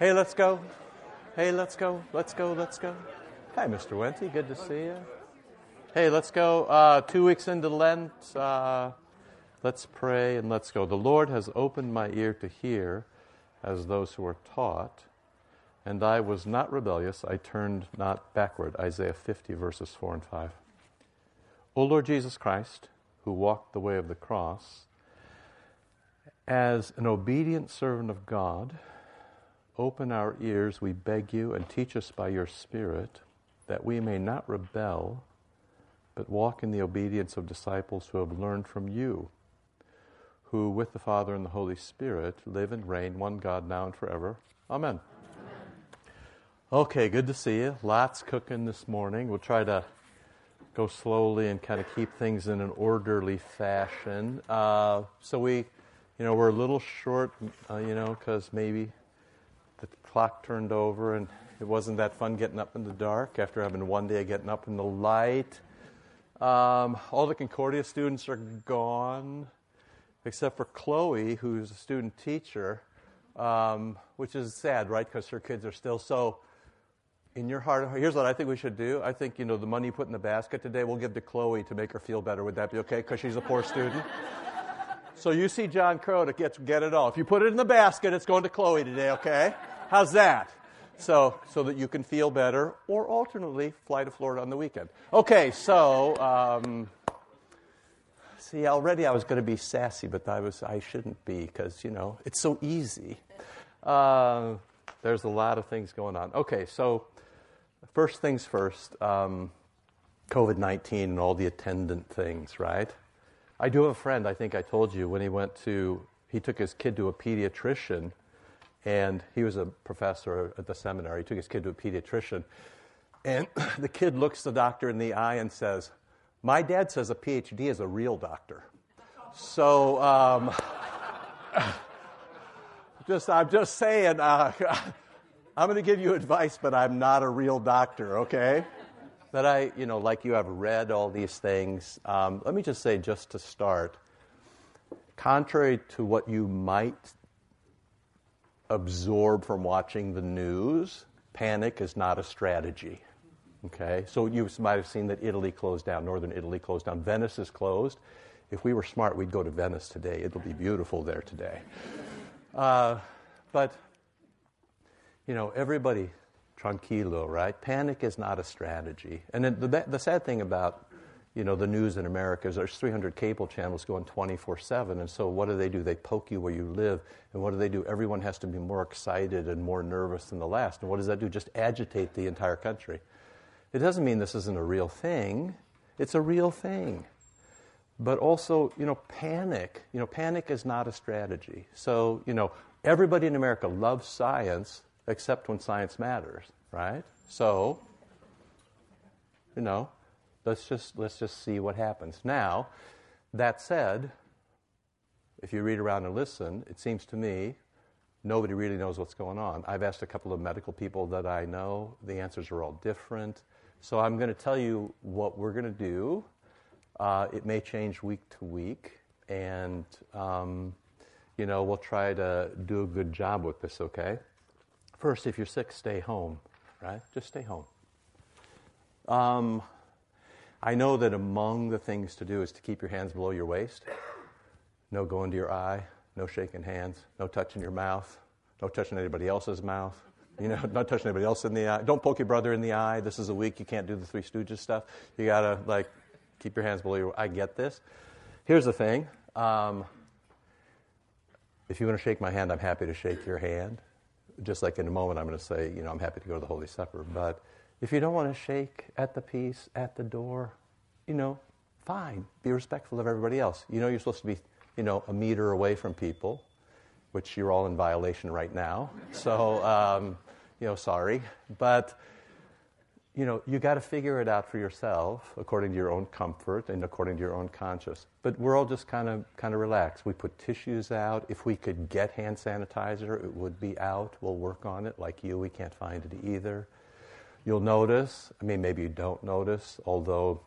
Hey, let's go. Hey, let's go. Let's go. Let's go. Hi, Mr. Wenty. Good to see you. Hey, let's go. Uh, two weeks into Lent. Uh, let's pray and let's go. The Lord has opened my ear to hear as those who are taught. And I was not rebellious. I turned not backward. Isaiah 50, verses 4 and 5. O Lord Jesus Christ, who walked the way of the cross, as an obedient servant of God, open our ears, we beg you, and teach us by your Spirit that we may not rebel, but walk in the obedience of disciples who have learned from you, who with the Father and the Holy Spirit live and reign, one God, now and forever. Amen. Okay, good to see you. Lots cooking this morning. We'll try to go slowly and kind of keep things in an orderly fashion. Uh, so we, you know, we're a little short, uh, you know, because maybe clock turned over and it wasn't that fun getting up in the dark after having one day getting up in the light. Um, all the Concordia students are gone, except for Chloe, who's a student teacher, um, which is sad, right? Because her kids are still so in your heart, here's what I think we should do. I think, you know, the money you put in the basket today, we'll give to Chloe to make her feel better. Would that be okay? Because she's a poor student. so you see John Crow to get, get it all. If you put it in the basket, it's going to Chloe today, okay? How's that? So, so that you can feel better, or alternately, fly to Florida on the weekend. Okay, so, um, see, already I was going to be sassy, but I, was, I shouldn't be because, you know, it's so easy. Uh, there's a lot of things going on. Okay, so first things first um, COVID 19 and all the attendant things, right? I do have a friend, I think I told you, when he went to, he took his kid to a pediatrician, and he was a professor at the seminary. He took his kid to a pediatrician, and the kid looks the doctor in the eye and says, My dad says a PhD is a real doctor. So, um, just, I'm just saying, uh, I'm going to give you advice, but I'm not a real doctor, okay? That I, you know, like you have read all these things. Um, let me just say, just to start, contrary to what you might absorb from watching the news, panic is not a strategy. Okay? So you might have seen that Italy closed down, northern Italy closed down, Venice is closed. If we were smart, we'd go to Venice today. It'll be beautiful there today. Uh, but you know, everybody tranquilo, right? Panic is not a strategy. And then the, the sad thing about, you know, the news in America is there's 300 cable channels going 24-7. And so what do they do? They poke you where you live. And what do they do? Everyone has to be more excited and more nervous than the last. And what does that do? Just agitate the entire country. It doesn't mean this isn't a real thing. It's a real thing. But also, you know, panic. You know, panic is not a strategy. So, you know, everybody in America loves science, except when science matters, right? So, you know, let's just let's just see what happens. Now, that said, if you read around and listen, it seems to me nobody really knows what's going on. I've asked a couple of medical people that I know. The answers are all different. So I'm going to tell you what we're going to do. Uh, it may change week to week, and um, you know we'll try to do a good job with this. Okay. First, if you're sick, stay home, right? Just stay home. Um, I know that among the things to do is to keep your hands below your waist. No going to your eye, no shaking hands, no touching your mouth, no touching anybody else's mouth. You know, not touching anybody else in the eye. Don't poke your brother in the eye. This is a week you can't do the Three Stooges stuff. You gotta like keep your hands below your. I get this. Here's the thing. Um, if you want to shake my hand, I'm happy to shake your hand just like in a moment, I'm going to say, you know, I'm happy to go to the Holy Supper. But if you don't want to shake at the peace, at the door, you know, fine. Be respectful of everybody else. You know, you're supposed to be, you know, a meter away from people, which you're all in violation right now. So, um, you know, sorry. But you know, you got to figure it out for yourself according to your own comfort and according to your own conscience. But we're all just kind of kind of relaxed. We put tissues out. If we could get hand sanitizer, it would be out. We'll work on it. Like you, we can't find it either. You'll notice. I mean, maybe you don't notice. Although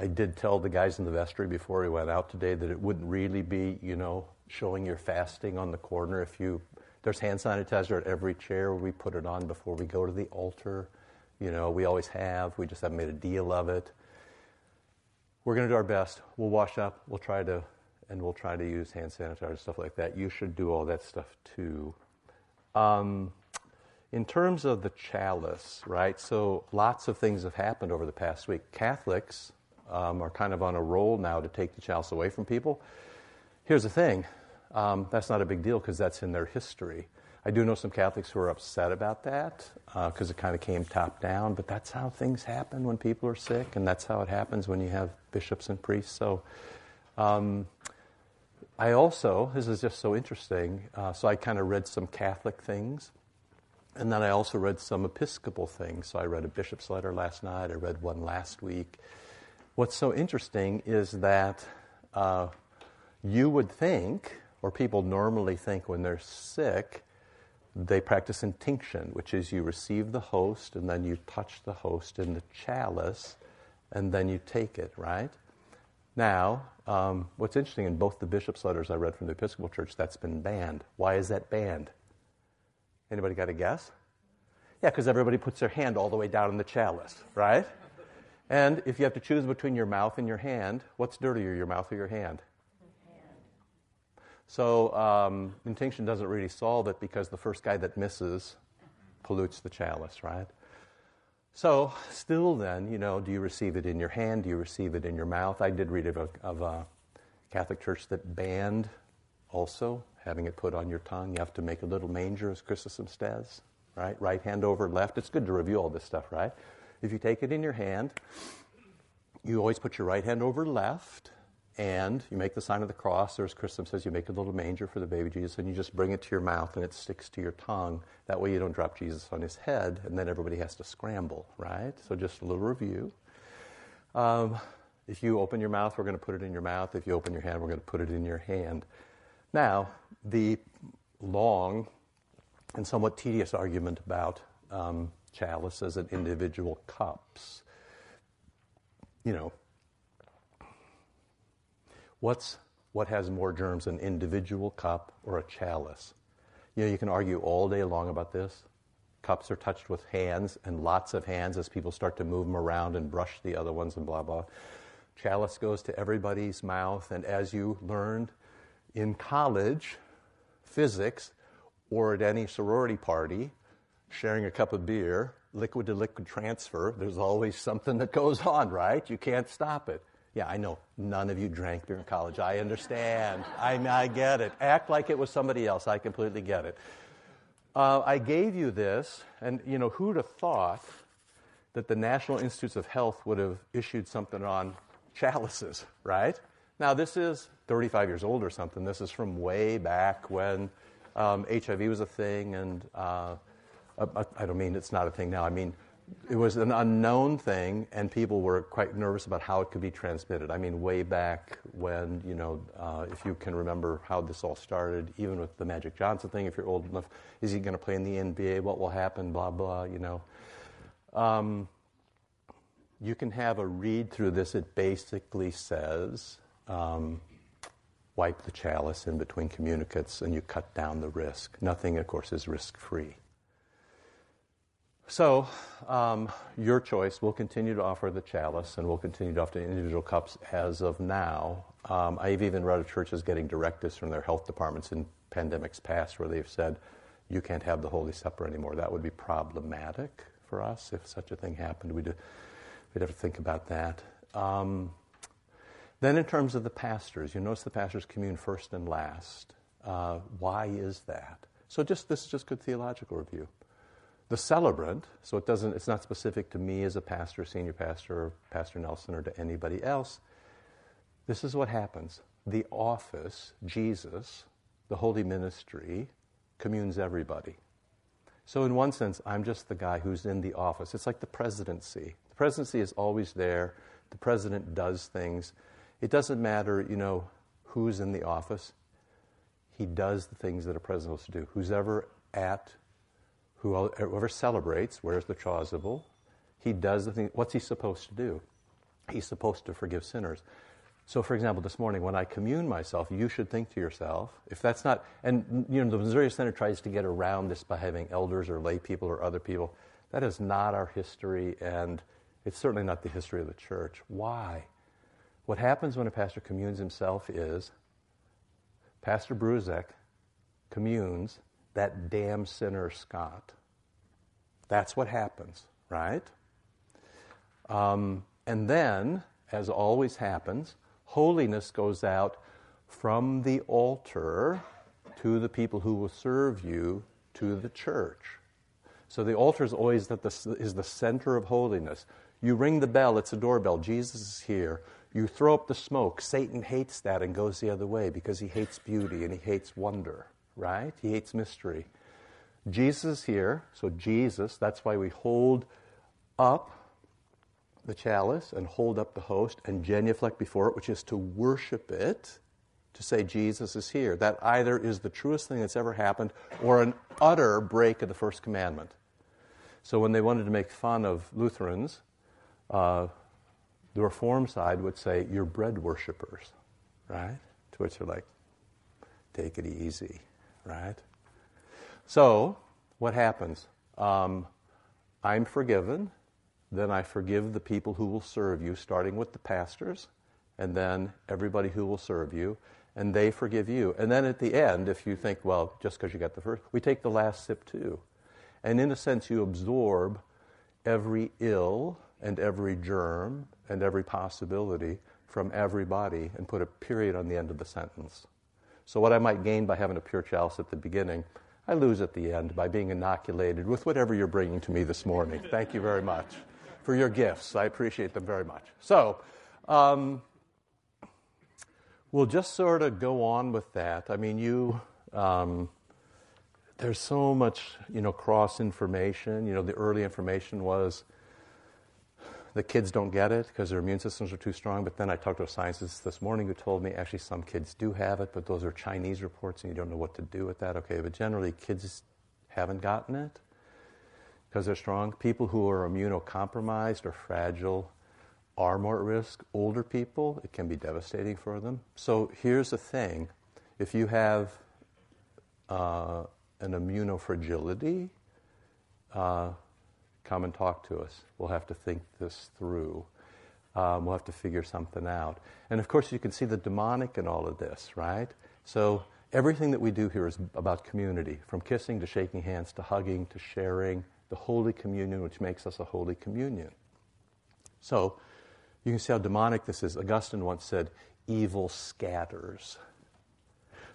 I did tell the guys in the vestry before we went out today that it wouldn't really be, you know, showing your fasting on the corner if you There's hand sanitizer at every chair. We put it on before we go to the altar. You know, we always have. We just haven't made a deal of it. We're going to do our best. We'll wash up. We'll try to, and we'll try to use hand sanitizer and stuff like that. You should do all that stuff too. Um, in terms of the chalice, right? So lots of things have happened over the past week. Catholics um, are kind of on a roll now to take the chalice away from people. Here's the thing um, that's not a big deal because that's in their history. I do know some Catholics who are upset about that because uh, it kind of came top down, but that's how things happen when people are sick, and that's how it happens when you have bishops and priests. So, um, I also, this is just so interesting, uh, so I kind of read some Catholic things, and then I also read some Episcopal things. So I read a bishop's letter last night, I read one last week. What's so interesting is that uh, you would think, or people normally think when they're sick, they practice intinction, which is you receive the host and then you touch the host in the chalice and then you take it, right? Now, um, what's interesting in both the bishop's letters I read from the Episcopal Church, that's been banned. Why is that banned? Anybody got a guess? Yeah, because everybody puts their hand all the way down in the chalice, right? And if you have to choose between your mouth and your hand, what's dirtier, your mouth or your hand? So um, intinction doesn't really solve it because the first guy that misses pollutes the chalice, right? So still then, you know, do you receive it in your hand? Do you receive it in your mouth? I did read of a, of a Catholic church that banned also having it put on your tongue. You have to make a little manger, as Chrysostom says, right? Right hand over left. It's good to review all this stuff, right? If you take it in your hand, you always put your right hand over left and you make the sign of the cross, or as Chrysostom says, you make a little manger for the baby Jesus, and you just bring it to your mouth, and it sticks to your tongue. That way, you don't drop Jesus on his head, and then everybody has to scramble, right? So, just a little review. Um, if you open your mouth, we're going to put it in your mouth. If you open your hand, we're going to put it in your hand. Now, the long and somewhat tedious argument about um, chalices and individual cups. You know, What's, what has more germs, an individual cup or a chalice? You know, you can argue all day long about this. Cups are touched with hands and lots of hands as people start to move them around and brush the other ones and blah, blah. Chalice goes to everybody's mouth, and as you learned in college, physics, or at any sorority party, sharing a cup of beer, liquid to liquid transfer, there's always something that goes on, right? You can't stop it. Yeah, I know none of you drank beer in college. I understand. I, I get it. Act like it was somebody else. I completely get it. Uh, I gave you this, and you know, who'd have thought that the National Institutes of Health would have issued something on chalices, right? Now, this is 35 years old or something. This is from way back when um, HIV was a thing, and uh, I don't mean it's not a thing now. I mean, it was an unknown thing, and people were quite nervous about how it could be transmitted. I mean, way back when, you know, uh, if you can remember how this all started, even with the Magic Johnson thing, if you're old enough, is he going to play in the NBA? What will happen? Blah, blah, you know. Um, you can have a read through this. It basically says um, wipe the chalice in between communicants and you cut down the risk. Nothing, of course, is risk free. So, um, your choice. We'll continue to offer the chalice and we'll continue to offer individual cups as of now. Um, I've even read of churches getting directives from their health departments in pandemics past where they've said, you can't have the Holy Supper anymore. That would be problematic for us if such a thing happened. We'd, we'd have to think about that. Um, then, in terms of the pastors, you notice the pastors commune first and last. Uh, why is that? So, just this is just good theological review the celebrant, so it doesn't, it's not specific to me as a pastor, senior pastor, or Pastor Nelson, or to anybody else. This is what happens. The office, Jesus, the holy ministry, communes everybody. So, in one sense, I'm just the guy who's in the office. It's like the presidency. The presidency is always there. The president does things. It doesn't matter, you know, who's in the office. He does the things that a president supposed to do. Who's ever at whoever celebrates, wears the chasuble, he does the thing. What's he supposed to do? He's supposed to forgive sinners. So, for example, this morning when I commune myself, you should think to yourself, if that's not, and you know, the Missouri Synod tries to get around this by having elders or lay people or other people. That is not our history, and it's certainly not the history of the church. Why? What happens when a pastor communes himself is Pastor Bruzek communes that damn sinner Scott. That's what happens, right? Um, and then, as always happens, holiness goes out from the altar to the people who will serve you to the church. So the altar is always the, is the center of holiness. You ring the bell, it's a doorbell. Jesus is here. You throw up the smoke. Satan hates that and goes the other way because he hates beauty and he hates wonder, right? He hates mystery. Jesus is here, so Jesus, that's why we hold up the chalice and hold up the host and genuflect before it, which is to worship it, to say Jesus is here. That either is the truest thing that's ever happened or an utter break of the first commandment. So when they wanted to make fun of Lutherans, uh, the Reform side would say, You're bread worshippers, right? To which they're like, Take it easy, right? So, what happens? Um, I'm forgiven then I forgive the people who will serve you, starting with the pastors, and then everybody who will serve you, and they forgive you. And then at the end, if you think, well, just because you got the first, we take the last sip too. And in a sense, you absorb every ill and every germ and every possibility from everybody and put a period on the end of the sentence. So, what I might gain by having a pure chalice at the beginning, I lose at the end by being inoculated with whatever you're bringing to me this morning. Thank you very much for your gifts. I appreciate them very much. So, um, we'll just sort of go on with that. I mean, you, um, there's so much, you know, cross information. You know, the early information was the kids don't get it because their immune systems are too strong. But then I talked to a scientist this morning who told me actually some kids do have it, but those are Chinese reports and you don't know what to do with that. Okay, but generally kids haven't gotten it because they're strong. People who are immunocompromised or fragile are more at risk. Older people, it can be devastating for them. So here's the thing if you have uh, an immunofragility, uh, come and talk to us. We'll have to think this through. Um, we'll have to figure something out. And of course, you can see the demonic in all of this, right? So everything that we do here is about community, from kissing to shaking hands to hugging to sharing the Holy Communion, which makes us a Holy Communion. So, you can see how demonic this is. Augustine once said, evil scatters.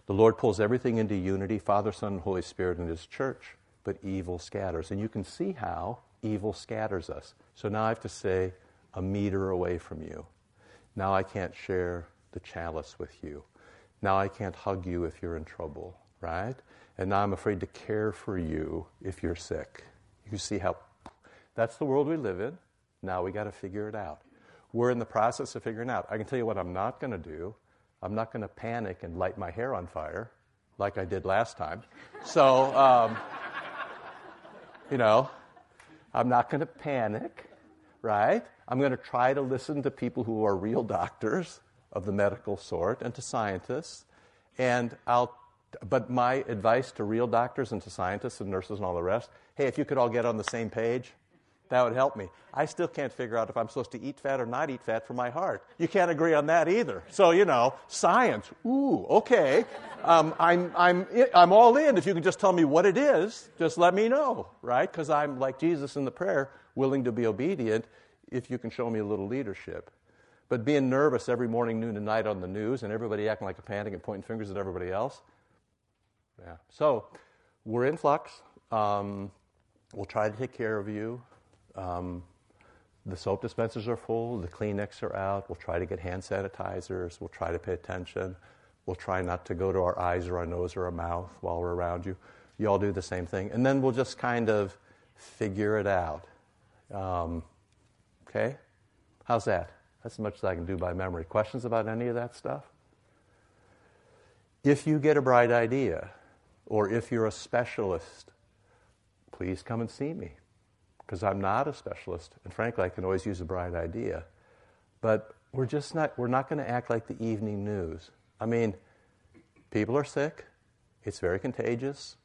The Lord pulls everything into unity Father, Son, and Holy Spirit in His church, but evil scatters. And you can see how evil scatters us. So now I have to say, a meter away from you. Now I can't share the chalice with you. Now I can't hug you if you're in trouble, right? And now I'm afraid to care for you if you're sick. You see how that's the world we live in. Now we got to figure it out. We're in the process of figuring out. I can tell you what I'm not going to do. I'm not going to panic and light my hair on fire like I did last time. So, um, you know, I'm not going to panic, right? I'm going to try to listen to people who are real doctors of the medical sort and to scientists. And I'll, but my advice to real doctors and to scientists and nurses and all the rest hey, if you could all get on the same page, that would help me. I still can't figure out if I'm supposed to eat fat or not eat fat for my heart. You can't agree on that either. So, you know, science, ooh, okay. Um, I'm, I'm, I'm all in. If you can just tell me what it is, just let me know, right? Because I'm like Jesus in the prayer, willing to be obedient if you can show me a little leadership. But being nervous every morning, noon, and night on the news and everybody acting like a panic and pointing fingers at everybody else, yeah. So we're in flux. Um, We'll try to take care of you. Um, the soap dispensers are full, the Kleenex are out. We'll try to get hand sanitizers. We'll try to pay attention. We'll try not to go to our eyes or our nose or our mouth while we're around you. You all do the same thing. And then we'll just kind of figure it out. Um, okay? How's that? That's as much as I can do by memory. Questions about any of that stuff? If you get a bright idea, or if you're a specialist please come and see me. Because I'm not a specialist, and frankly, I can always use a bright idea. But we're just not, we're not going to act like the evening news. I mean, people are sick. It's very contagious.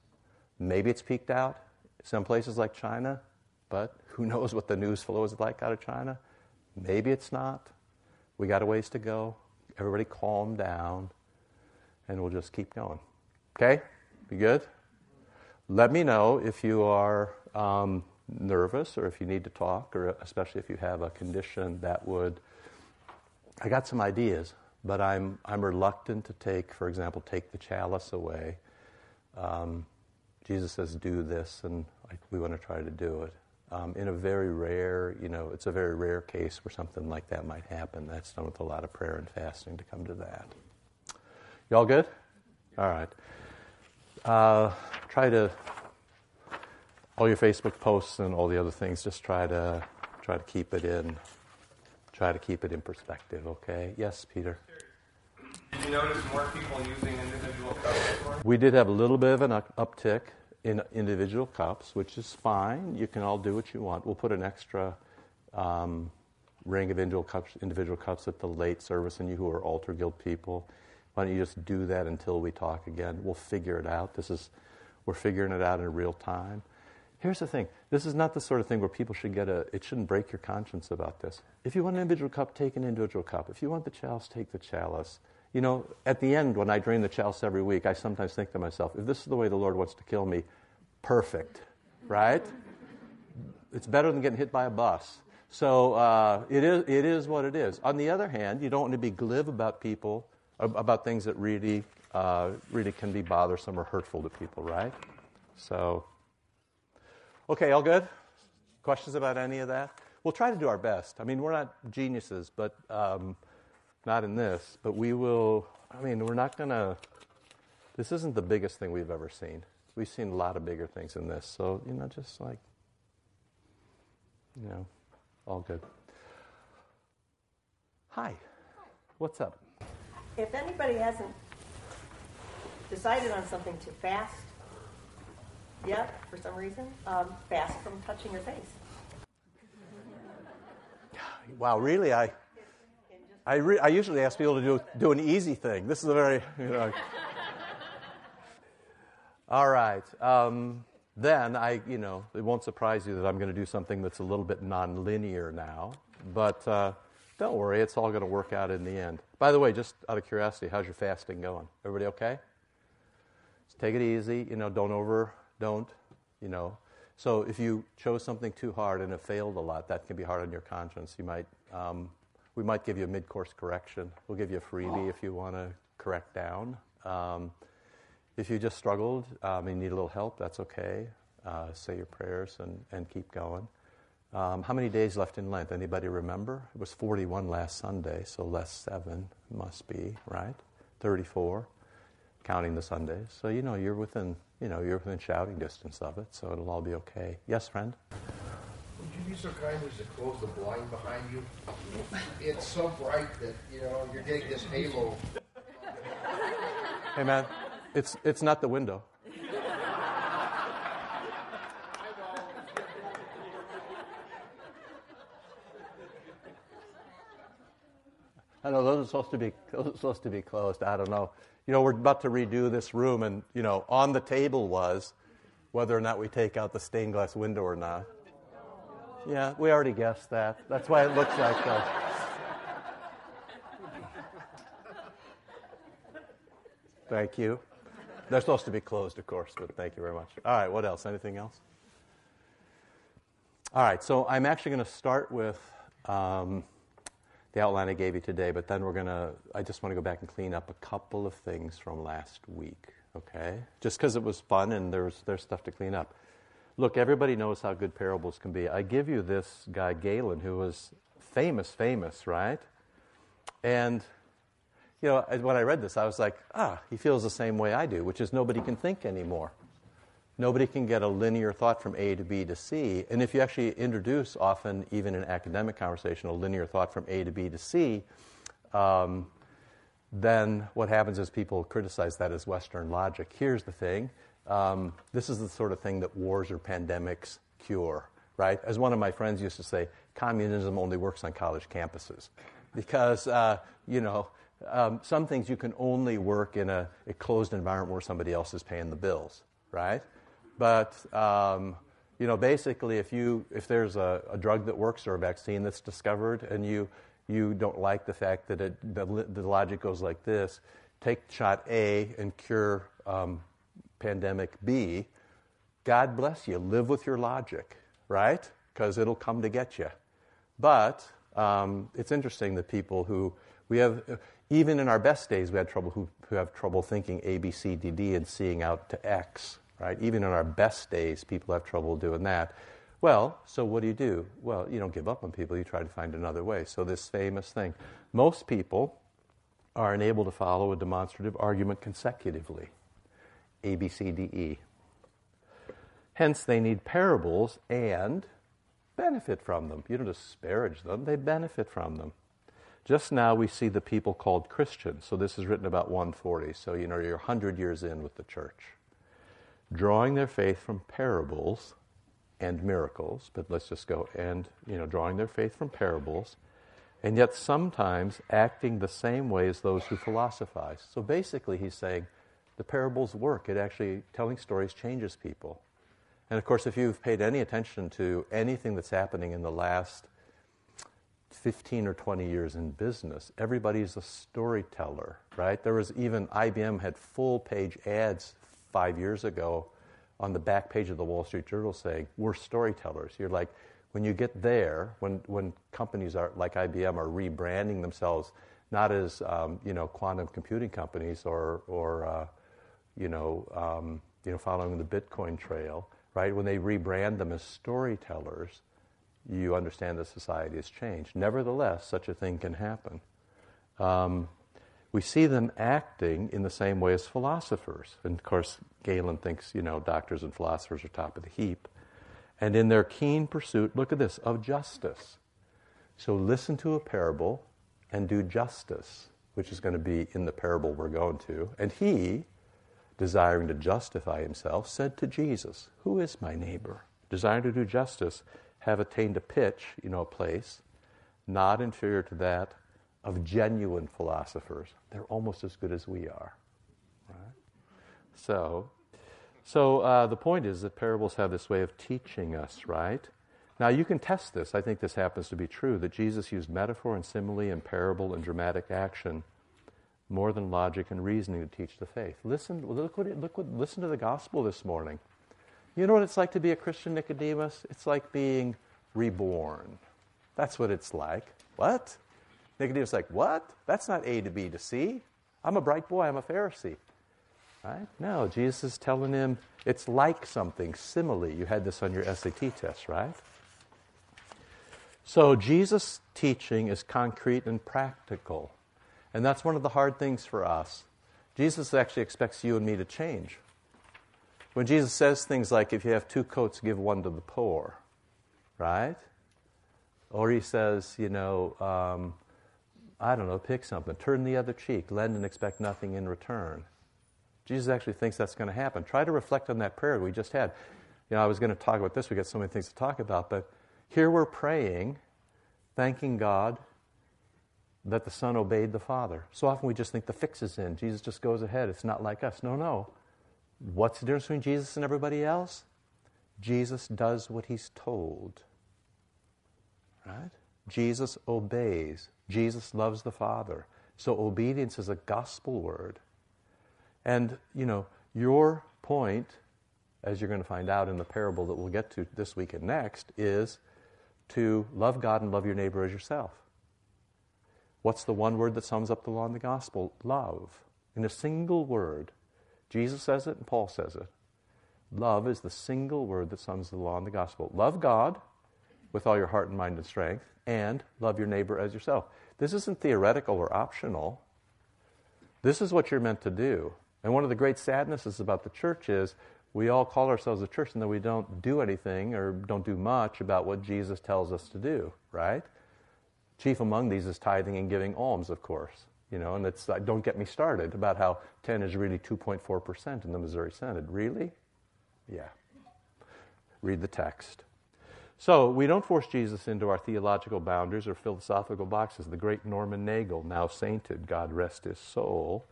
Maybe it's peaked out some places like China, but who knows what the news flow is like out of China? Maybe it's not. We got a ways to go. Everybody calm down, and we'll just keep going. Okay? Be good? Let me know if you are um, nervous or if you need to talk, or especially if you have a condition that would. I got some ideas, but I'm, I'm reluctant to take, for example, take the chalice away. Um, Jesus says, do this, and I, we want to try to do it. Um, in a very rare, you know, it's a very rare case where something like that might happen. That's done with a lot of prayer and fasting to come to that. Y'all good? All right. Uh, try to all your Facebook posts and all the other things. Just try to try to keep it in. Try to keep it in perspective. Okay. Yes, Peter. Did you notice more people using individual cups? We did have a little bit of an uptick in individual cups, which is fine. You can all do what you want. We'll put an extra um, ring of individual cups, individual cups at the late service, and you who are altar guild people, why don't you just do that until we talk again? We'll figure it out. This is we're figuring it out in real time. Here's the thing. This is not the sort of thing where people should get a, it shouldn't break your conscience about this. If you want an individual cup, take an individual cup. If you want the chalice, take the chalice. You know, at the end, when I drain the chalice every week, I sometimes think to myself, if this is the way the Lord wants to kill me, perfect, right? It's better than getting hit by a bus. So uh, it, is, it is what it is. On the other hand, you don't want to be glib about people, about things that really, uh, really can be bothersome or hurtful to people, right? So, okay, all good? Questions about any of that? We'll try to do our best. I mean, we're not geniuses, but um, not in this. But we will, I mean, we're not going to, this isn't the biggest thing we've ever seen. We've seen a lot of bigger things in this. So, you know, just like, you know, all good. Hi. What's up? If anybody hasn't decided on something to fast yet, for some reason, um, fast from touching your face. Wow, really? I, I, re- I usually ask people to do, do an easy thing. This is a very, you know. All right. Um, then I, you know, it won't surprise you that I'm going to do something that's a little bit nonlinear now. But uh, don't worry, it's all going to work out in the end. By the way, just out of curiosity, how's your fasting going? Everybody okay? Just take it easy. You know, don't over, don't, you know. So if you chose something too hard and it failed a lot, that can be hard on your conscience. You might, um, we might give you a mid-course correction. We'll give you a freebie if you want to correct down. Um, if you just struggled um, and need a little help, that's okay. Uh, say your prayers and, and keep going. Um, how many days left in Lent? Anybody remember? It was 41 last Sunday, so less seven must be, right? 34, counting the Sundays. So, you know, you're within, you know, you're within shouting distance of it, so it'll all be okay. Yes, friend? Would you be so kind as to close the blind behind you? It's so bright that, you know, you're getting this halo. Hey, man. It's, it's not the window. I know those are supposed to be those are supposed to be closed. I don't know. You know, we're about to redo this room, and you know, on the table was whether or not we take out the stained glass window or not. Yeah, we already guessed that. That's why it looks like that. Thank you. They're supposed to be closed, of course, but thank you very much. All right, what else? Anything else? All right, so I'm actually going to start with um, the outline I gave you today, but then we're going to, I just want to go back and clean up a couple of things from last week, okay? Just because it was fun and there's, there's stuff to clean up. Look, everybody knows how good parables can be. I give you this guy, Galen, who was famous, famous, right? And you know, when I read this, I was like, ah, he feels the same way I do, which is nobody can think anymore. Nobody can get a linear thought from A to B to C. And if you actually introduce, often even in academic conversation, a linear thought from A to B to C, um, then what happens is people criticize that as Western logic. Here's the thing um, this is the sort of thing that wars or pandemics cure, right? As one of my friends used to say, communism only works on college campuses because, uh, you know, um, some things you can only work in a, a, closed environment where somebody else is paying the bills, right? But, um, you know, basically, if, you, if there's a, a, drug that works or a vaccine that's discovered and you, you don't like the fact that it, the, the logic goes like this take shot A and cure um, pandemic B, God bless you. Live with your logic, right? Because it'll come to get you. But um, it's interesting that people who we have, even in our best days, we had trouble who, who have trouble thinking A, B, C, D, D and seeing out to X, right? Even in our best days, people have trouble doing that. Well, so what do you do? Well, you don't give up on people, you try to find another way. So, this famous thing most people are unable to follow a demonstrative argument consecutively A, B, C, D, E. Hence, they need parables and benefit from them. You don't disparage them, they benefit from them. Just now we see the people called Christians. So this is written about 140. So, you know, you're 100 years in with the church. Drawing their faith from parables and miracles, but let's just go and, you know, drawing their faith from parables, and yet sometimes acting the same way as those who philosophize. So basically, he's saying the parables work. It actually, telling stories changes people. And of course, if you've paid any attention to anything that's happening in the last 15 or 20 years in business, everybody's a storyteller, right? There was even IBM had full page ads five years ago on the back page of the Wall Street Journal saying, We're storytellers. You're like, when you get there, when, when companies are like IBM are rebranding themselves not as um, you know quantum computing companies or or uh, you know um, you know following the Bitcoin trail, right? When they rebrand them as storytellers, you understand that society has changed. Nevertheless, such a thing can happen. Um, we see them acting in the same way as philosophers. And of course, Galen thinks, you know, doctors and philosophers are top of the heap. And in their keen pursuit, look at this, of justice. So listen to a parable and do justice, which is going to be in the parable we're going to. And he, desiring to justify himself, said to Jesus, Who is my neighbor? Desiring to do justice, have attained a pitch, you know, a place, not inferior to that of genuine philosophers. They're almost as good as we are. Right? So, so uh, the point is that parables have this way of teaching us, right? Now you can test this. I think this happens to be true that Jesus used metaphor and simile and parable and dramatic action more than logic and reasoning to teach the faith. Listen, look what, look what, listen to the gospel this morning. You know what it's like to be a Christian Nicodemus? It's like being reborn. That's what it's like. What? Nicodemus is like, what? That's not A to B to C. I'm a bright boy, I'm a Pharisee. Right? No, Jesus is telling him it's like something, simile. You had this on your SAT test, right? So Jesus' teaching is concrete and practical. And that's one of the hard things for us. Jesus actually expects you and me to change. When Jesus says things like, if you have two coats, give one to the poor, right? Or he says, you know, um, I don't know, pick something, turn the other cheek, lend and expect nothing in return. Jesus actually thinks that's going to happen. Try to reflect on that prayer we just had. You know, I was going to talk about this, we got so many things to talk about, but here we're praying, thanking God that the Son obeyed the Father. So often we just think the fix is in. Jesus just goes ahead. It's not like us. No, no. What's the difference between Jesus and everybody else? Jesus does what he's told. Right? Jesus obeys. Jesus loves the Father. So obedience is a gospel word. And, you know, your point, as you're going to find out in the parable that we'll get to this week and next, is to love God and love your neighbor as yourself. What's the one word that sums up the law and the gospel? Love. In a single word. Jesus says it and Paul says it. Love is the single word that sums the law and the gospel. Love God with all your heart and mind and strength, and love your neighbor as yourself. This isn't theoretical or optional. This is what you're meant to do. And one of the great sadnesses about the church is we all call ourselves a church and then we don't do anything or don't do much about what Jesus tells us to do, right? Chief among these is tithing and giving alms, of course. You know, and it's uh, don't get me started about how 10 is really 2.4% in the Missouri Synod. Really? Yeah. Read the text. So we don't force Jesus into our theological boundaries or philosophical boxes. The great Norman Nagel, now sainted, God rest his soul,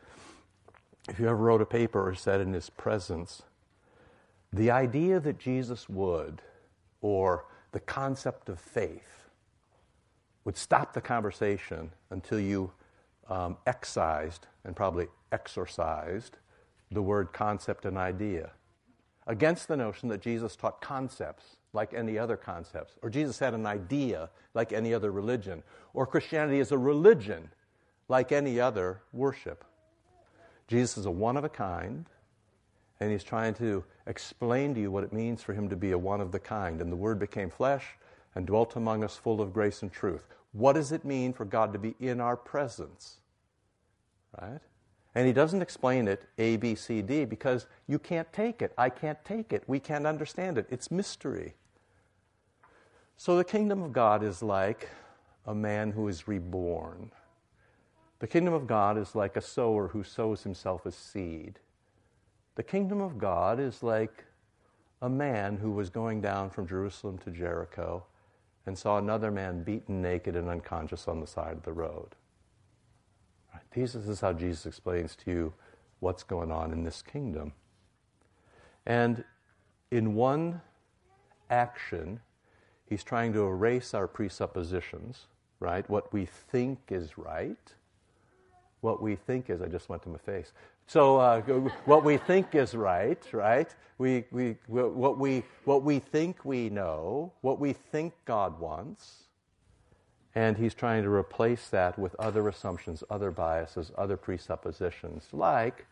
if you ever wrote a paper or said in his presence, the idea that Jesus would, or the concept of faith, would stop the conversation until you um, excised and probably exorcised the word concept and idea against the notion that Jesus taught concepts like any other concepts, or Jesus had an idea like any other religion, or Christianity is a religion like any other worship. Jesus is a one of a kind, and he's trying to explain to you what it means for him to be a one of the kind. And the Word became flesh and dwelt among us full of grace and truth. What does it mean for God to be in our presence? Right? And he doesn't explain it A, B, C, D because you can't take it. I can't take it. We can't understand it. It's mystery. So the kingdom of God is like a man who is reborn. The kingdom of God is like a sower who sows himself a seed. The kingdom of God is like a man who was going down from Jerusalem to Jericho and saw another man beaten naked and unconscious on the side of the road. Right? This is how Jesus explains to you what's going on in this kingdom. And in one action, he's trying to erase our presuppositions, right? What we think is right what we think is. I just went to my face. So uh, what we think is right, right? We, we, what, we, what we think we know, what we think God wants, and he's trying to replace that with other assumptions, other biases, other presuppositions, like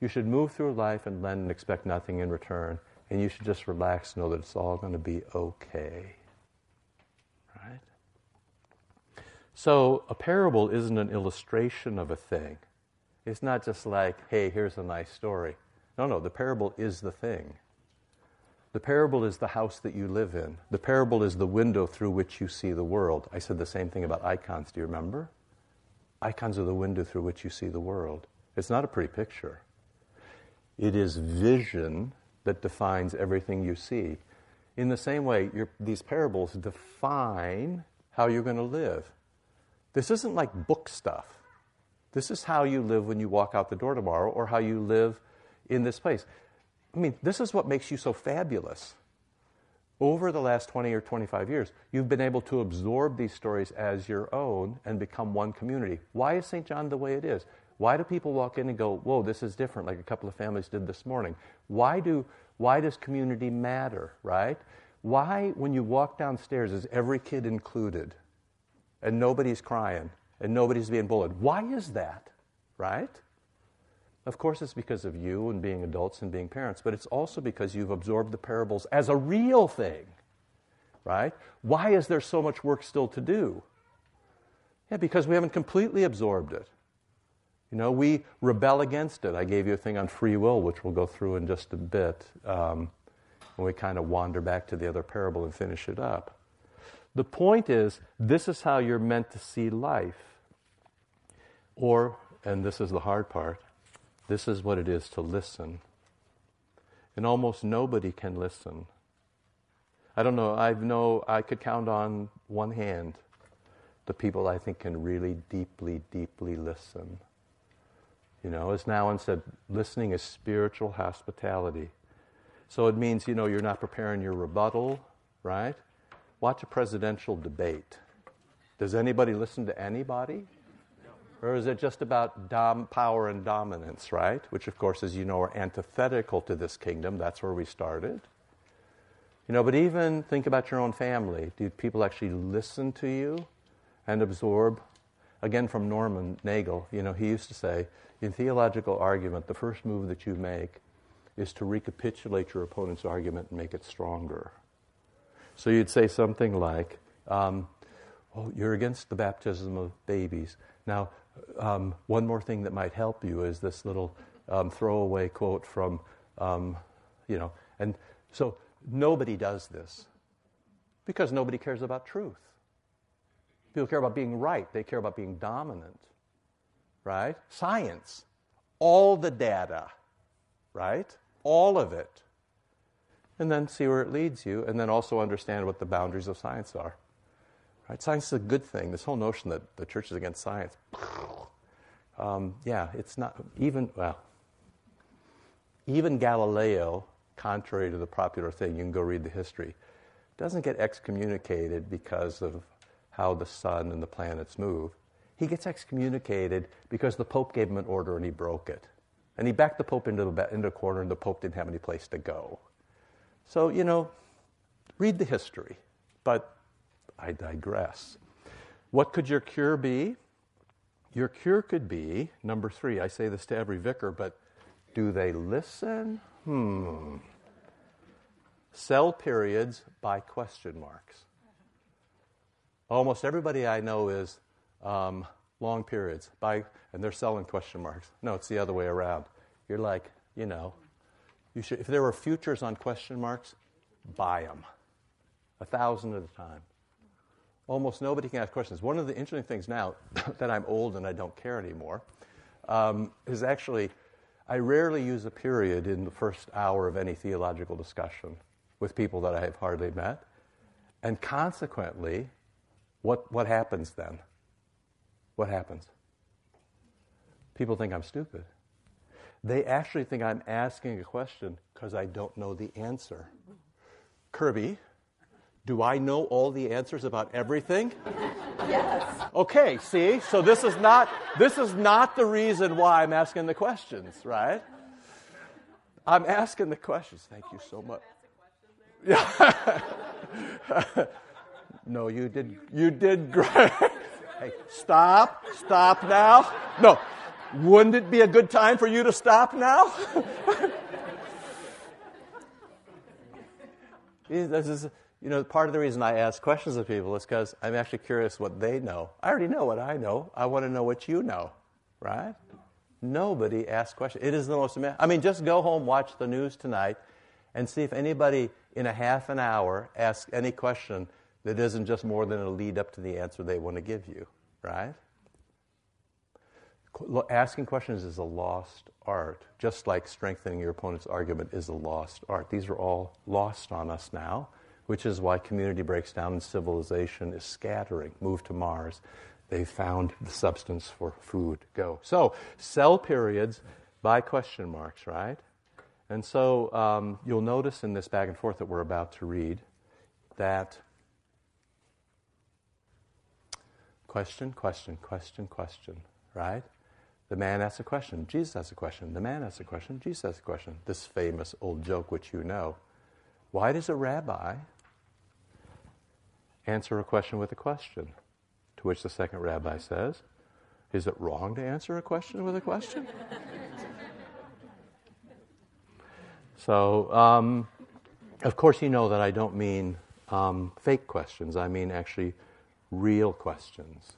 you should move through life and lend and expect nothing in return, and you should just relax, know that it's all going to be okay. Right? So a parable isn't an illustration of a thing. It's not just like, hey, here's a nice story. No, no, the parable is the thing. The parable is the house that you live in. The parable is the window through which you see the world. I said the same thing about icons. Do you remember? Icons are the window through which you see the world. It's not a pretty picture. It is vision that defines everything you see. In the same way, these parables define how you're going to live. This isn't like book stuff. This is how you live when you walk out the door tomorrow or how you live in this place. I mean, this is what makes you so fabulous. Over the last 20 or 25 years, you've been able to absorb these stories as your own and become one community. Why is St. John the way it is? Why do people walk in and go, whoa, this is different, like a couple of families did this morning? Why, do, why does community matter, right? Why, when you walk downstairs, is every kid included? and nobody's crying and nobody's being bullied. Why is that? Right? Of course, it's because of you and being adults and being parents, but it's also because you've absorbed the parables as a real thing. Right? Why is there so much work still to do? Yeah, because we haven't completely absorbed it. You know, we rebel against it. I gave you a thing on free will, which we'll go through in just a bit. Um, when we kind of wander back to the other parable and finish it up. The point is, this is how you're meant to see life. Or, and this is the hard part, this is what it is to listen. And almost nobody can listen. I don't know, I know I could count on one hand the people I think can really deeply, deeply listen. You know, as Nouwen said, listening is spiritual hospitality. So it means, you know, you're not preparing your rebuttal, right? Watch a presidential debate. Does anybody listen to anybody? Or is it just about dom- power and dominance, right? Which, of course, as you know, are antithetical to this kingdom. That's where we started. You know, but even think about your own family. Do people actually listen to you and absorb? Again, from Norman Nagel, you know, he used to say, in theological argument, the first move that you make is to recapitulate your opponent's argument and make it stronger. So you'd say something like, um, oh, you're against the baptism of babies. Now, um, one more thing that might help you is this little um, throwaway quote from, um, you know, and so nobody does this because nobody cares about truth. People care about being right, they care about being dominant, right? Science, all the data, right? All of it and then see where it leads you, and then also understand what the boundaries of science are. Right? Science is a good thing. This whole notion that the church is against science, um, yeah, it's not even well. Even Galileo, contrary to the popular thing, you can go read the history, doesn't get excommunicated because of how the sun and the planets move. He gets excommunicated because the Pope gave him an order and he broke it. And he backed the Pope into, the, into a corner, and the Pope didn't have any place to go. So, you know, read the history. But I digress. What could your cure be? Your cure could be number three. I say this to every vicar, but do they listen? Hmm. Sell periods buy question marks. Almost everybody I know is um, long periods by, and they're selling question marks. No, it's the other way around. You're like, you know, you should, if there were futures on question marks, buy them. A thousand at a time. Almost nobody can ask questions. One of the interesting things now that I'm old and I don't care anymore um, is actually I rarely use a period in the first hour of any theological discussion with people that I have hardly met. And consequently, what, what happens then? What happens? People think I'm stupid. They actually think I'm asking a question because I don't know the answer. Kirby, do I know all the answers about everything? Yes. Okay, see? So this is not this is not the reason why I'm asking the questions, right? I'm asking the questions. Thank you so much. Yeah. no, you did you did great. Hey, stop. Stop now. No. Wouldn't it be a good time for you to stop now? this is you know, part of the reason I ask questions of people is because I'm actually curious what they know. I already know what I know. I want to know what you know, right? Nobody asks questions. It is the most amazing. I mean, just go home, watch the news tonight, and see if anybody in a half an hour asks any question that isn't just more than a lead up to the answer they want to give you, right? Asking questions is a lost art, just like strengthening your opponent's argument is a lost art. These are all lost on us now which is why community breaks down and civilization is scattering. Move to Mars. They found the substance for food. Go. So, sell periods buy question marks, right? And so um, you'll notice in this back and forth that we're about to read that question, question, question, question, right? The man asks a question, Jesus asks a question. The man asks a question, Jesus asks a question. This famous old joke, which you know. Why does a rabbi answer a question with a question. To which the second rabbi says, Is it wrong to answer a question with a question? so, um, of course, you know that I don't mean um, fake questions, I mean actually real questions.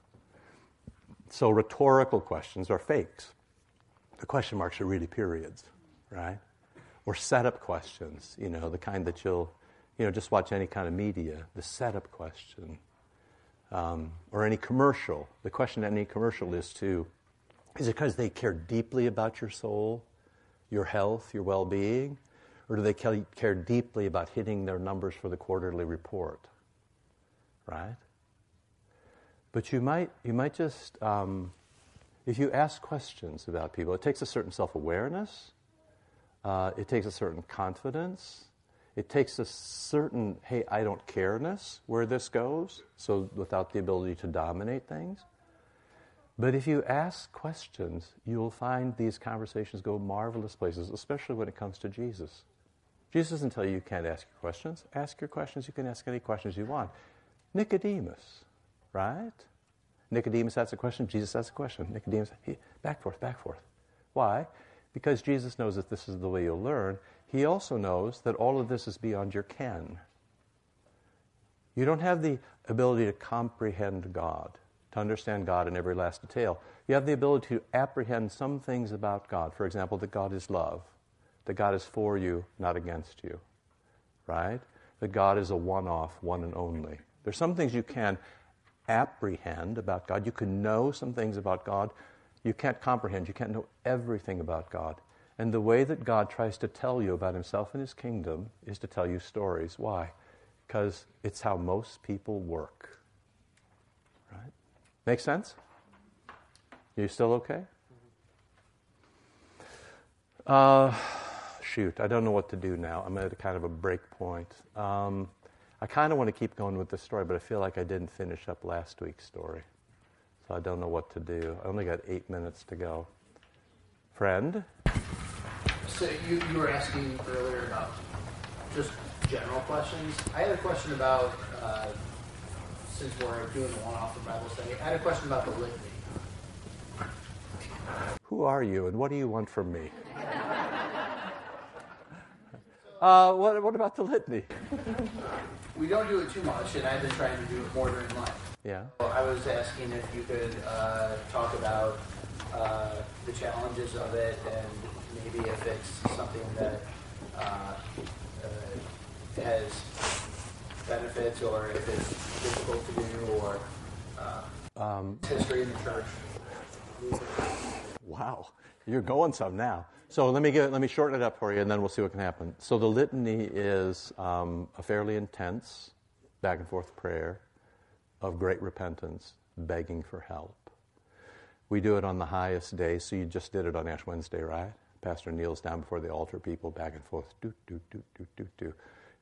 So, rhetorical questions are fakes. The question marks are really periods, right? Or setup questions, you know, the kind that you'll you know, just watch any kind of media, the setup question, um, or any commercial. The question in any commercial is to, is it because they care deeply about your soul, your health, your well being? Or do they care deeply about hitting their numbers for the quarterly report? Right? But you might, you might just, um, if you ask questions about people, it takes a certain self awareness, uh, it takes a certain confidence, it takes a certain, hey, I don't careness where this goes, so without the ability to dominate things. But if you ask questions, you'll find these conversations go marvelous places, especially when it comes to Jesus. Jesus doesn't tell you you can't ask your questions. Ask your questions. You can ask any questions you want. Nicodemus, right? Nicodemus asks a question. Jesus asks a question. Nicodemus, he, back forth, back forth. Why? Because Jesus knows that this is the way you'll learn, he also knows that all of this is beyond your ken. You don't have the ability to comprehend God, to understand God in every last detail. You have the ability to apprehend some things about God. For example, that God is love, that God is for you, not against you, right? That God is a one off, one and only. There's some things you can apprehend about God. You can know some things about God. You can't comprehend. You can't know everything about God. And the way that God tries to tell you about himself and his kingdom is to tell you stories. Why? Because it's how most people work. Right? Make sense? You still okay? Uh, shoot, I don't know what to do now. I'm at a kind of a break point. Um, I kind of want to keep going with the story, but I feel like I didn't finish up last week's story. So I don't know what to do. I only got eight minutes to go. Friend? So you, you were asking earlier about just general questions. I had a question about, uh, since we're doing the one-off for Bible study, I had a question about the litany. Who are you and what do you want from me? Uh, what, what about the litany? We don't do it too much, and I've been trying to do it more during Lent. Yeah. So I was asking if you could uh, talk about uh, the challenges of it and maybe if it's something that uh, uh, has benefits or if it's difficult to do or uh, Um, history in the church. Wow, you're going some now. So let me get, let me shorten it up for you, and then we'll see what can happen. So the litany is um, a fairly intense back and forth prayer of great repentance, begging for help. We do it on the highest day. So you just did it on Ash Wednesday, right? Pastor kneels down before the altar, people back and forth, do do do do do do.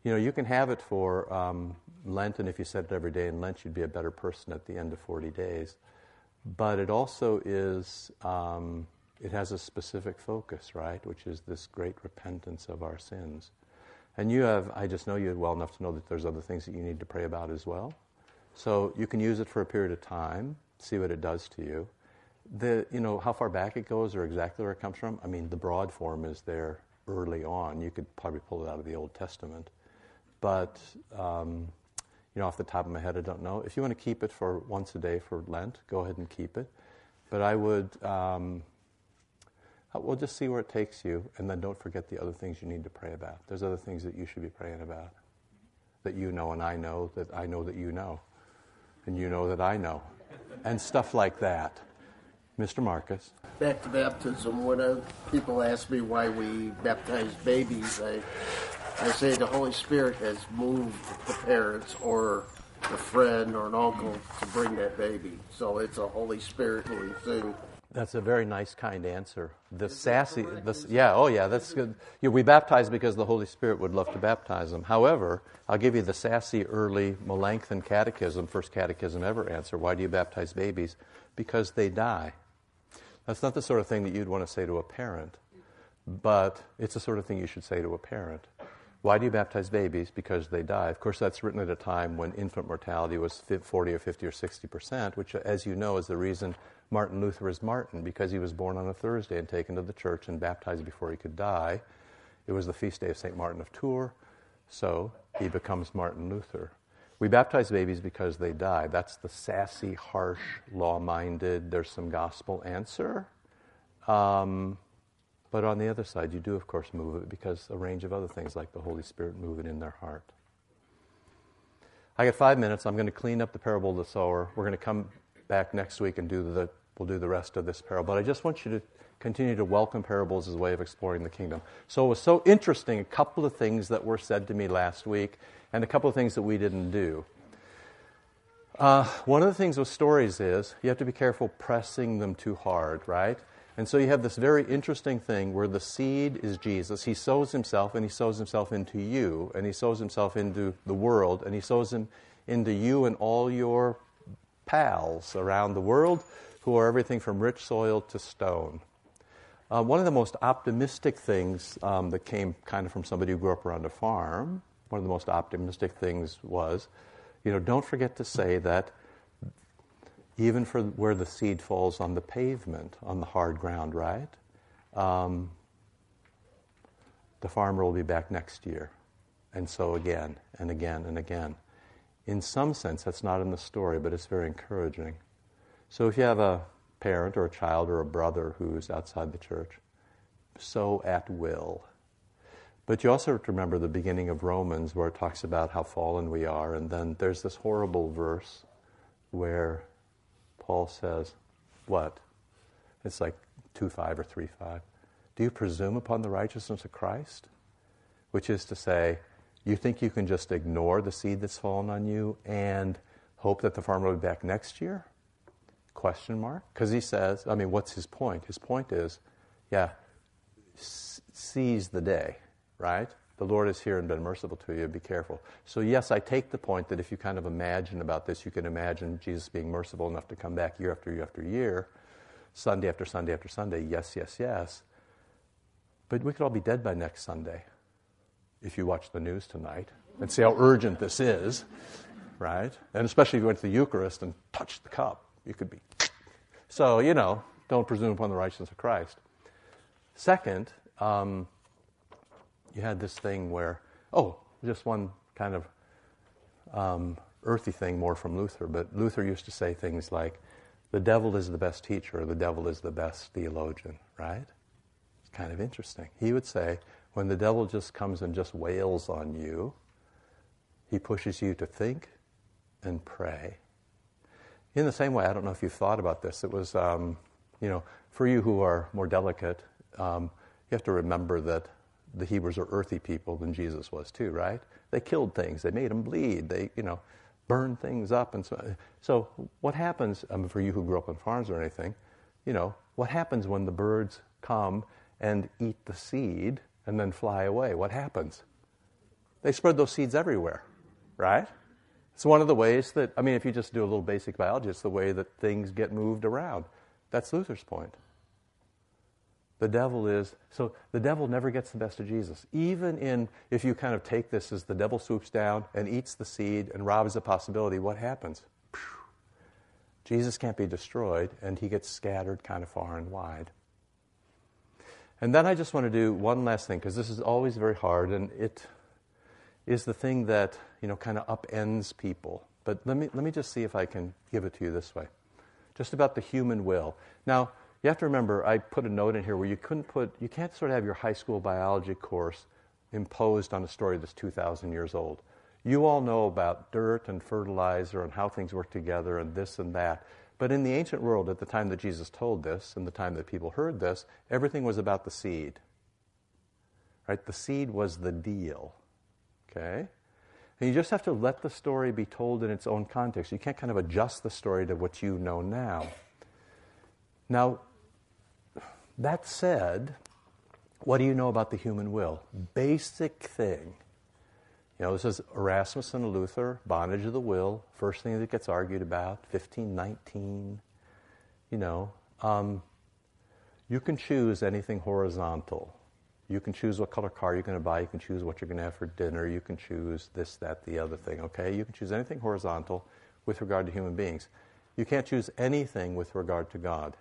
You know, you can have it for um, Lent, and if you said it every day in Lent, you'd be a better person at the end of 40 days. But it also is, um, it has a specific focus, right? Which is this great repentance of our sins. And you have, I just know you well enough to know that there's other things that you need to pray about as well. So you can use it for a period of time, see what it does to you. The, you know, how far back it goes or exactly where it comes from, I mean, the broad form is there early on. You could probably pull it out of the Old Testament. But, um, you know, off the top of my head, I don't know. If you want to keep it for once a day for Lent, go ahead and keep it. But I would, um, we'll just see where it takes you, and then don't forget the other things you need to pray about. There's other things that you should be praying about that you know and I know that I know that you know, and you know that I know, and stuff like that. Mr. Marcus. Back to baptism, when uh, people ask me why we baptize babies, I, I say the Holy Spirit has moved the parents or a friend or an uncle to bring that baby. So it's a Holy Spirit thing. That's a very nice, kind answer. The sassy, the, yeah, oh yeah, that's good. Yeah, we baptize because the Holy Spirit would love to baptize them. However, I'll give you the sassy, early Melanchthon Catechism, first catechism ever answer. Why do you baptize babies? Because they die. That's not the sort of thing that you'd want to say to a parent, but it's the sort of thing you should say to a parent. Why do you baptize babies? Because they die. Of course, that's written at a time when infant mortality was 40 or 50 or 60 percent, which, as you know, is the reason Martin Luther is Martin, because he was born on a Thursday and taken to the church and baptized before he could die. It was the feast day of St. Martin of Tours, so he becomes Martin Luther. We baptize babies because they die. That's the sassy, harsh, law minded, there's some gospel answer. Um, but on the other side, you do, of course, move it because a range of other things like the Holy Spirit move it in their heart. I got five minutes. I'm going to clean up the parable of the sower. We're going to come back next week and do the, we'll do the rest of this parable. But I just want you to continue to welcome parables as a way of exploring the kingdom. So it was so interesting, a couple of things that were said to me last week and a couple of things that we didn't do. Uh, one of the things with stories is you have to be careful pressing them too hard, right? And so you have this very interesting thing where the seed is Jesus. He sows himself, and he sows himself into you, and he sows himself into the world, and he sows him into you and all your pals around the world who are everything from rich soil to stone. Uh, one of the most optimistic things um, that came kind of from somebody who grew up around a farm, one of the most optimistic things was, you know, don't forget to say that even for where the seed falls on the pavement, on the hard ground, right? Um, the farmer will be back next year. And so again, and again, and again. In some sense, that's not in the story, but it's very encouraging. So if you have a parent or a child or a brother who's outside the church, sow at will. But you also have to remember the beginning of Romans where it talks about how fallen we are, and then there's this horrible verse where Paul says, what? It's like 2 5 or 3 5. Do you presume upon the righteousness of Christ? Which is to say, you think you can just ignore the seed that's fallen on you and hope that the farmer will be back next year? Question mark. Because he says, I mean, what's his point? His point is, yeah, seize the day, right? The Lord is here and been merciful to you. Be careful. So, yes, I take the point that if you kind of imagine about this, you can imagine Jesus being merciful enough to come back year after year after year, Sunday after Sunday after Sunday. Yes, yes, yes. But we could all be dead by next Sunday if you watch the news tonight and see how urgent this is, right? And especially if you went to the Eucharist and touched the cup, you could be. So, you know, don't presume upon the righteousness of Christ. Second, um, you had this thing where, oh, just one kind of um, earthy thing more from Luther, but Luther used to say things like, the devil is the best teacher, the devil is the best theologian, right? It's kind of interesting. He would say, when the devil just comes and just wails on you, he pushes you to think and pray. In the same way, I don't know if you've thought about this, it was, um, you know, for you who are more delicate, um, you have to remember that the Hebrews are earthy people than Jesus was too, right? They killed things, they made them bleed, they, you know, burned things up, and so. So what happens um, for you who grew up on farms or anything? You know, what happens when the birds come and eat the seed and then fly away? What happens? They spread those seeds everywhere, right? It's one of the ways that, I mean, if you just do a little basic biology, it's the way that things get moved around. That's Luther's point. The devil is, so the devil never gets the best of Jesus. Even in, if you kind of take this as the devil swoops down and eats the seed and robs the possibility, what happens? Jesus can't be destroyed, and he gets scattered kind of far and wide. And then I just want to do one last thing, because this is always very hard, and it is the thing that, you know, kind of upends people. But let me, let me just see if I can give it to you this way. Just about the human will. Now, you have to remember, I put a note in here where you couldn't put, you can't sort of have your high school biology course imposed on a story that's 2,000 years old. You all know about dirt and fertilizer and how things work together and this and that. But in the ancient world, at the time that Jesus told this and the time that people heard this, everything was about the seed. Right? The seed was the deal. Okay? And you just have to let the story be told in its own context. You can't kind of adjust the story to what you know now. Now, that said, what do you know about the human will? Basic thing. This is Erasmus and Luther, bondage of the will, first thing that gets argued about, 1519. You know, um, you can choose anything horizontal. You can choose what color car you're going to buy. You can choose what you're going to have for dinner. You can choose this, that, the other thing, okay? You can choose anything horizontal with regard to human beings. You can't choose anything with regard to God.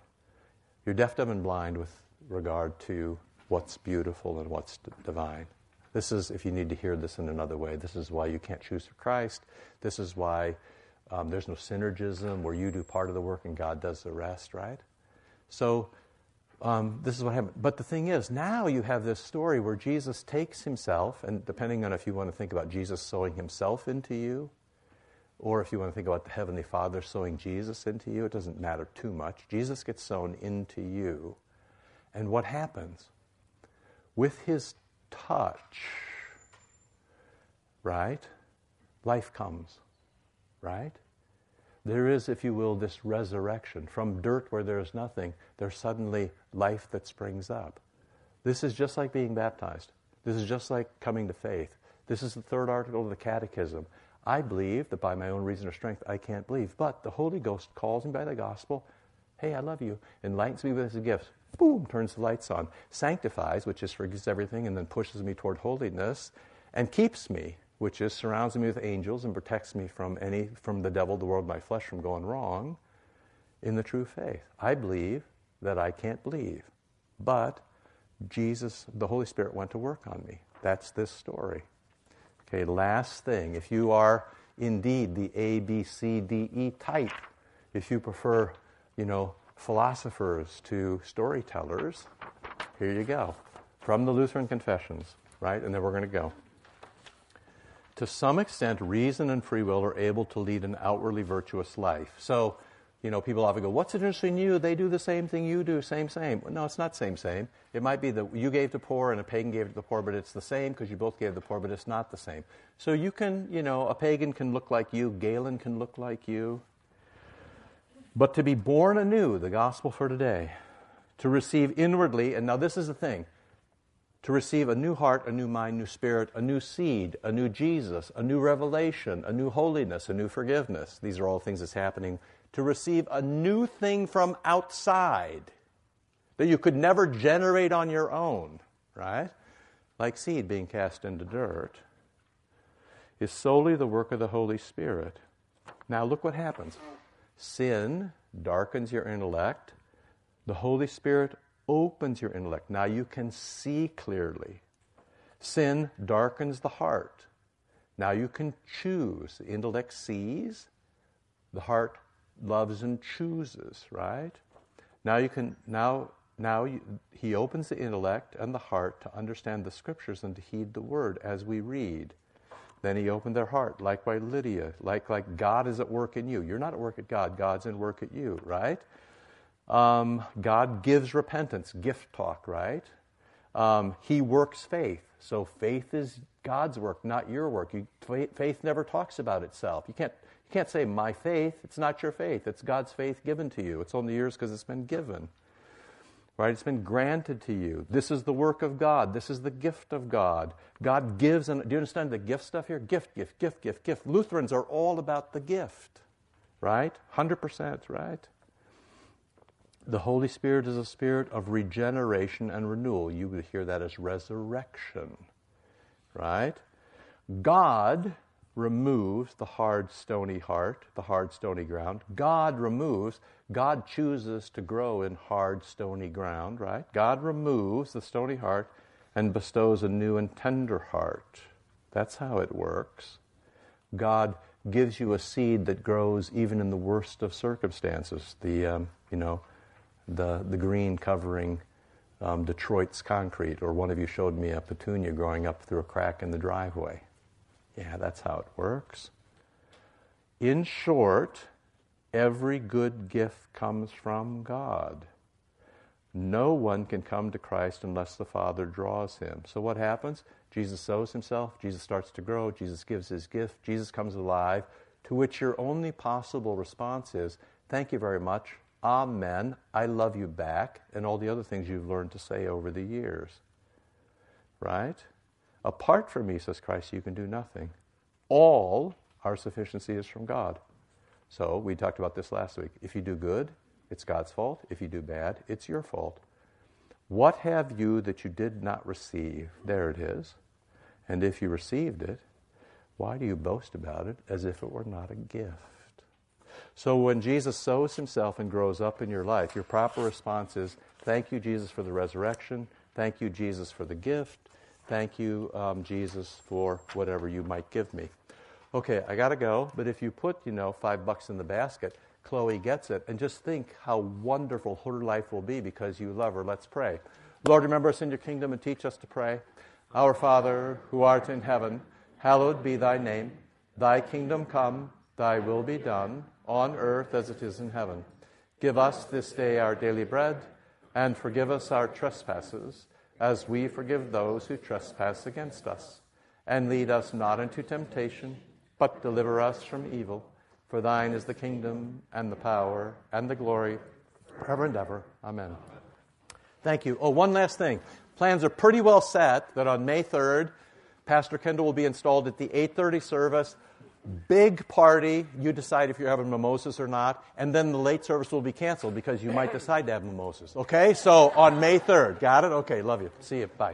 You're deaf, dumb, and blind with regard to what's beautiful and what's divine. This is, if you need to hear this in another way, this is why you can't choose for Christ. This is why um, there's no synergism where you do part of the work and God does the rest, right? So, um, this is what happened. But the thing is, now you have this story where Jesus takes himself, and depending on if you want to think about Jesus sowing himself into you, or if you want to think about the Heavenly Father sowing Jesus into you, it doesn't matter too much. Jesus gets sown into you. And what happens? With his touch, right? Life comes, right? There is, if you will, this resurrection. From dirt where there is nothing, there's suddenly life that springs up. This is just like being baptized. This is just like coming to faith. This is the third article of the Catechism. I believe that by my own reason or strength I can't believe. But the Holy Ghost calls me by the gospel. Hey, I love you. Enlightens me with his gifts. Boom, turns the lights on. Sanctifies, which is forgives everything and then pushes me toward holiness. And keeps me, which is surrounds me with angels and protects me from any from the devil, the world, my flesh from going wrong in the true faith. I believe that I can't believe. But Jesus, the Holy Spirit went to work on me. That's this story. Okay, last thing. If you are indeed the A, B, C, D, E type, if you prefer, you know, philosophers to storytellers, here you go. From the Lutheran Confessions, right? And then we're going to go. To some extent, reason and free will are able to lead an outwardly virtuous life. So, you know, people often go, What's interesting in you? They do the same thing you do, same, same. Well, no, it's not same, same. It might be that you gave to poor and a pagan gave to the poor, but it's the same because you both gave to the poor, but it's not the same. So you can, you know, a pagan can look like you, Galen can look like you. But to be born anew, the gospel for today, to receive inwardly, and now this is the thing to receive a new heart, a new mind, new spirit, a new seed, a new Jesus, a new revelation, a new holiness, a new forgiveness. These are all things that's happening. To receive a new thing from outside that you could never generate on your own, right? Like seed being cast into dirt, is solely the work of the Holy Spirit. Now, look what happens sin darkens your intellect, the Holy Spirit opens your intellect. Now you can see clearly. Sin darkens the heart. Now you can choose. The intellect sees, the heart loves and chooses, right? Now you can now now you, he opens the intellect and the heart to understand the scriptures and to heed the word as we read. Then he opened their heart, like by Lydia, like like God is at work in you. You're not at work at God, God's in work at you, right? Um, God gives repentance, gift talk, right? Um, he works faith. So faith is God's work, not your work. You, faith never talks about itself. You can't, you can't say, my faith. It's not your faith. It's God's faith given to you. It's only yours because it's been given. Right? It's been granted to you. This is the work of God. This is the gift of God. God gives, and do you understand the gift stuff here? Gift, gift, gift, gift, gift. Lutherans are all about the gift, right? 100%, right? The Holy Spirit is a spirit of regeneration and renewal. You would hear that as resurrection, right? God removes the hard, stony heart, the hard, stony ground. God removes, God chooses to grow in hard, stony ground, right? God removes the stony heart and bestows a new and tender heart. That's how it works. God gives you a seed that grows even in the worst of circumstances. The, um, you know, the, the green covering um, Detroit's concrete, or one of you showed me a petunia growing up through a crack in the driveway. Yeah, that's how it works. In short, every good gift comes from God. No one can come to Christ unless the Father draws him. So what happens? Jesus sows himself, Jesus starts to grow, Jesus gives his gift, Jesus comes alive, to which your only possible response is, Thank you very much. Amen, I love you back, and all the other things you've learned to say over the years. Right? Apart from me, says Christ, you can do nothing. All our sufficiency is from God. So we talked about this last week. If you do good, it's God's fault. If you do bad, it's your fault. What have you that you did not receive? There it is. And if you received it, why do you boast about it as if it were not a gift? So when Jesus sows himself and grows up in your life, your proper response is thank you, Jesus, for the resurrection. Thank you, Jesus, for the gift. Thank you, um, Jesus, for whatever you might give me. Okay, I got to go, but if you put, you know, five bucks in the basket, Chloe gets it. And just think how wonderful her life will be because you love her. Let's pray. Lord, remember us in your kingdom and teach us to pray. Our Father, who art in heaven, hallowed be thy name. Thy kingdom come, thy will be done on earth as it is in heaven. Give us this day our daily bread, and forgive us our trespasses, as we forgive those who trespass against us. And lead us not into temptation, but deliver us from evil. For thine is the kingdom, and the power, and the glory, forever and ever. Amen. Thank you. Oh, one last thing. Plans are pretty well set that on May 3rd, Pastor Kendall will be installed at the 8:30 service big party. You decide if you're having mimosas or not, and then the late service will be canceled because you might decide to have mimosas. Okay? So on May 3rd. Got it? Okay, love you. See you. Bye.